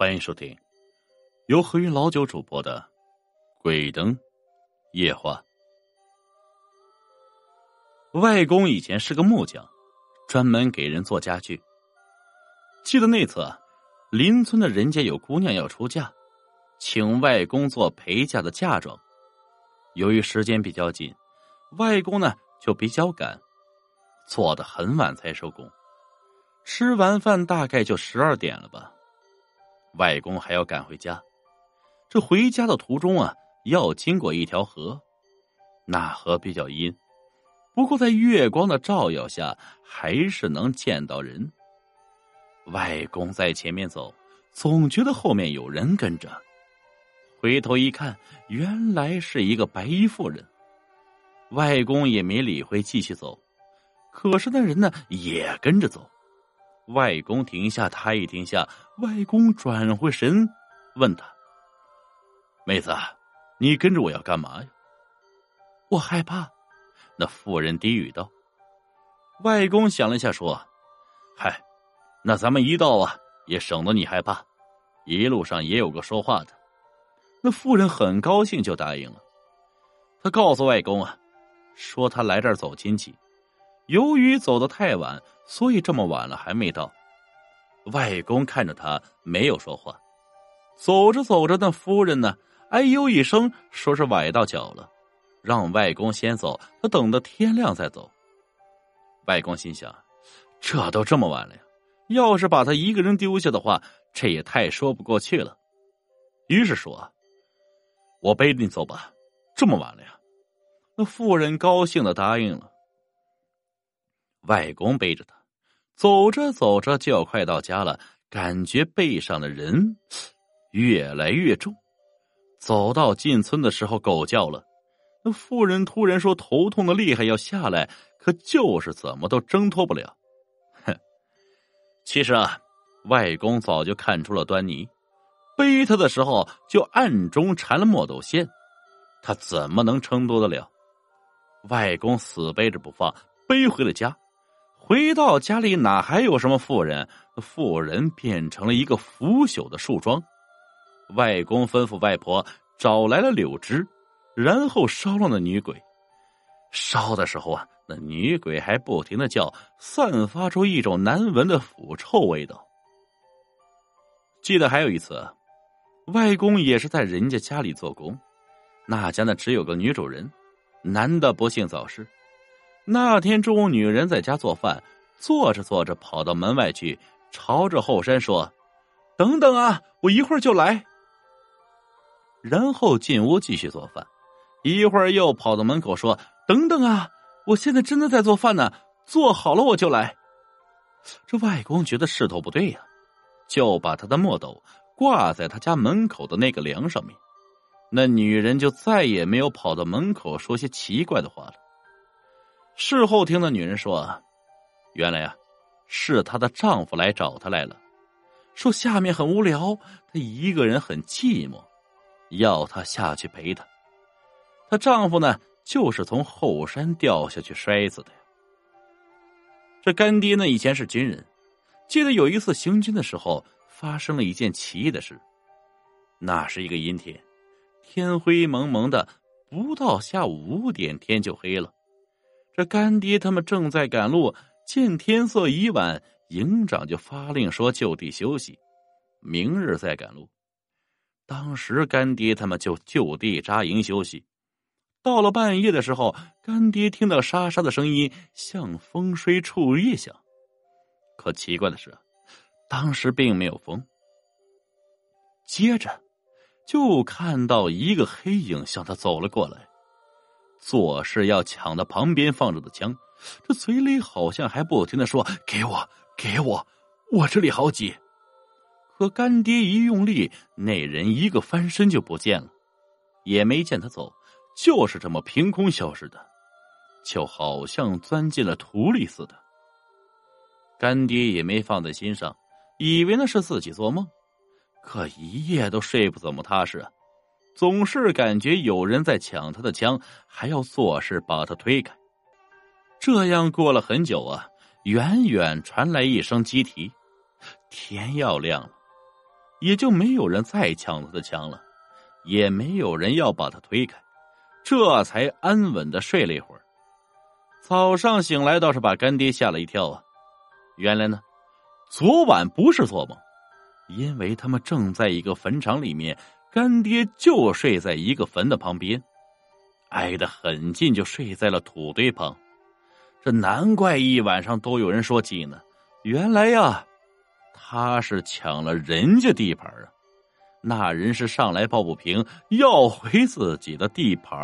欢迎收听由何云老九主播的《鬼灯夜话》。外公以前是个木匠，专门给人做家具。记得那次，邻村的人家有姑娘要出嫁，请外公做陪嫁的嫁妆。由于时间比较紧，外公呢就比较赶，做的很晚才收工。吃完饭大概就十二点了吧。外公还要赶回家，这回家的途中啊，要经过一条河，那河比较阴，不过在月光的照耀下，还是能见到人。外公在前面走，总觉得后面有人跟着，回头一看，原来是一个白衣妇人。外公也没理会，继续走，可是那人呢，也跟着走。外公停下，他也停下。外公转回神，问他：“妹子，你跟着我要干嘛呀？”我害怕。那妇人低语道。外公想了一下，说：“嗨，那咱们一道啊，也省得你害怕。一路上也有个说话的。”那妇人很高兴，就答应了。他告诉外公啊，说他来这儿走亲戚。由于走得太晚，所以这么晚了还没到。外公看着他，没有说话。走着走着，那夫人呢？哎呦一声，说是崴到脚了，让外公先走，他等到天亮再走。外公心想：这都这么晚了呀，要是把他一个人丢下的话，这也太说不过去了。于是说：“我背着你走吧，这么晚了呀。”那妇人高兴的答应了。外公背着他，走着走着就要快到家了，感觉背上的人越来越重。走到进村的时候，狗叫了。那妇人突然说头痛的厉害，要下来，可就是怎么都挣脱不了。哼，其实啊，外公早就看出了端倪，背他的时候就暗中缠了墨斗线，他怎么能撑多得了？外公死背着不放，背回了家。回到家里，哪还有什么妇人？妇人变成了一个腐朽的树桩。外公吩咐外婆找来了柳枝，然后烧了那女鬼。烧的时候啊，那女鬼还不停的叫，散发出一种难闻的腐臭味道。记得还有一次，外公也是在人家家里做工，那家呢只有个女主人，男的不幸早逝。那天中午，女人在家做饭，做着做着，跑到门外去，朝着后山说：“等等啊，我一会儿就来。”然后进屋继续做饭，一会儿又跑到门口说：“等等啊，我现在真的在做饭呢，做好了我就来。”这外公觉得势头不对呀，就把他的墨斗挂在他家门口的那个梁上面。那女人就再也没有跑到门口说些奇怪的话了。事后听那女人说，原来呀，是她的丈夫来找她来了，说下面很无聊，她一个人很寂寞，要她下去陪她。她丈夫呢，就是从后山掉下去摔死的呀。这干爹呢，以前是军人，记得有一次行军的时候，发生了一件奇异的事。那是一个阴天，天灰蒙蒙的，不到下午五点，天就黑了。这干爹他们正在赶路，见天色已晚，营长就发令说就地休息，明日再赶路。当时干爹他们就就地扎营休息。到了半夜的时候，干爹听到沙沙的声音，像风吹树叶响。可奇怪的是，当时并没有风。接着，就看到一个黑影向他走了过来。做事要抢他旁边放着的枪，这嘴里好像还不停的说：“给我，给我，我这里好挤。”可干爹一用力，那人一个翻身就不见了，也没见他走，就是这么凭空消失的，就好像钻进了土里似的。干爹也没放在心上，以为那是自己做梦，可一夜都睡不怎么踏实。总是感觉有人在抢他的枪，还要做事把他推开。这样过了很久啊，远远传来一声鸡啼，天要亮了。也就没有人再抢他的枪了，也没有人要把他推开，这才安稳的睡了一会儿。早上醒来倒是把干爹吓了一跳啊！原来呢，昨晚不是做梦，因为他们正在一个坟场里面，干爹就睡在一个坟的旁边，挨得很近，就睡在了土堆旁。这难怪一晚上都有人说起呢。原来呀，他是抢了人家地盘啊！那人是上来抱不平，要回自己的地盘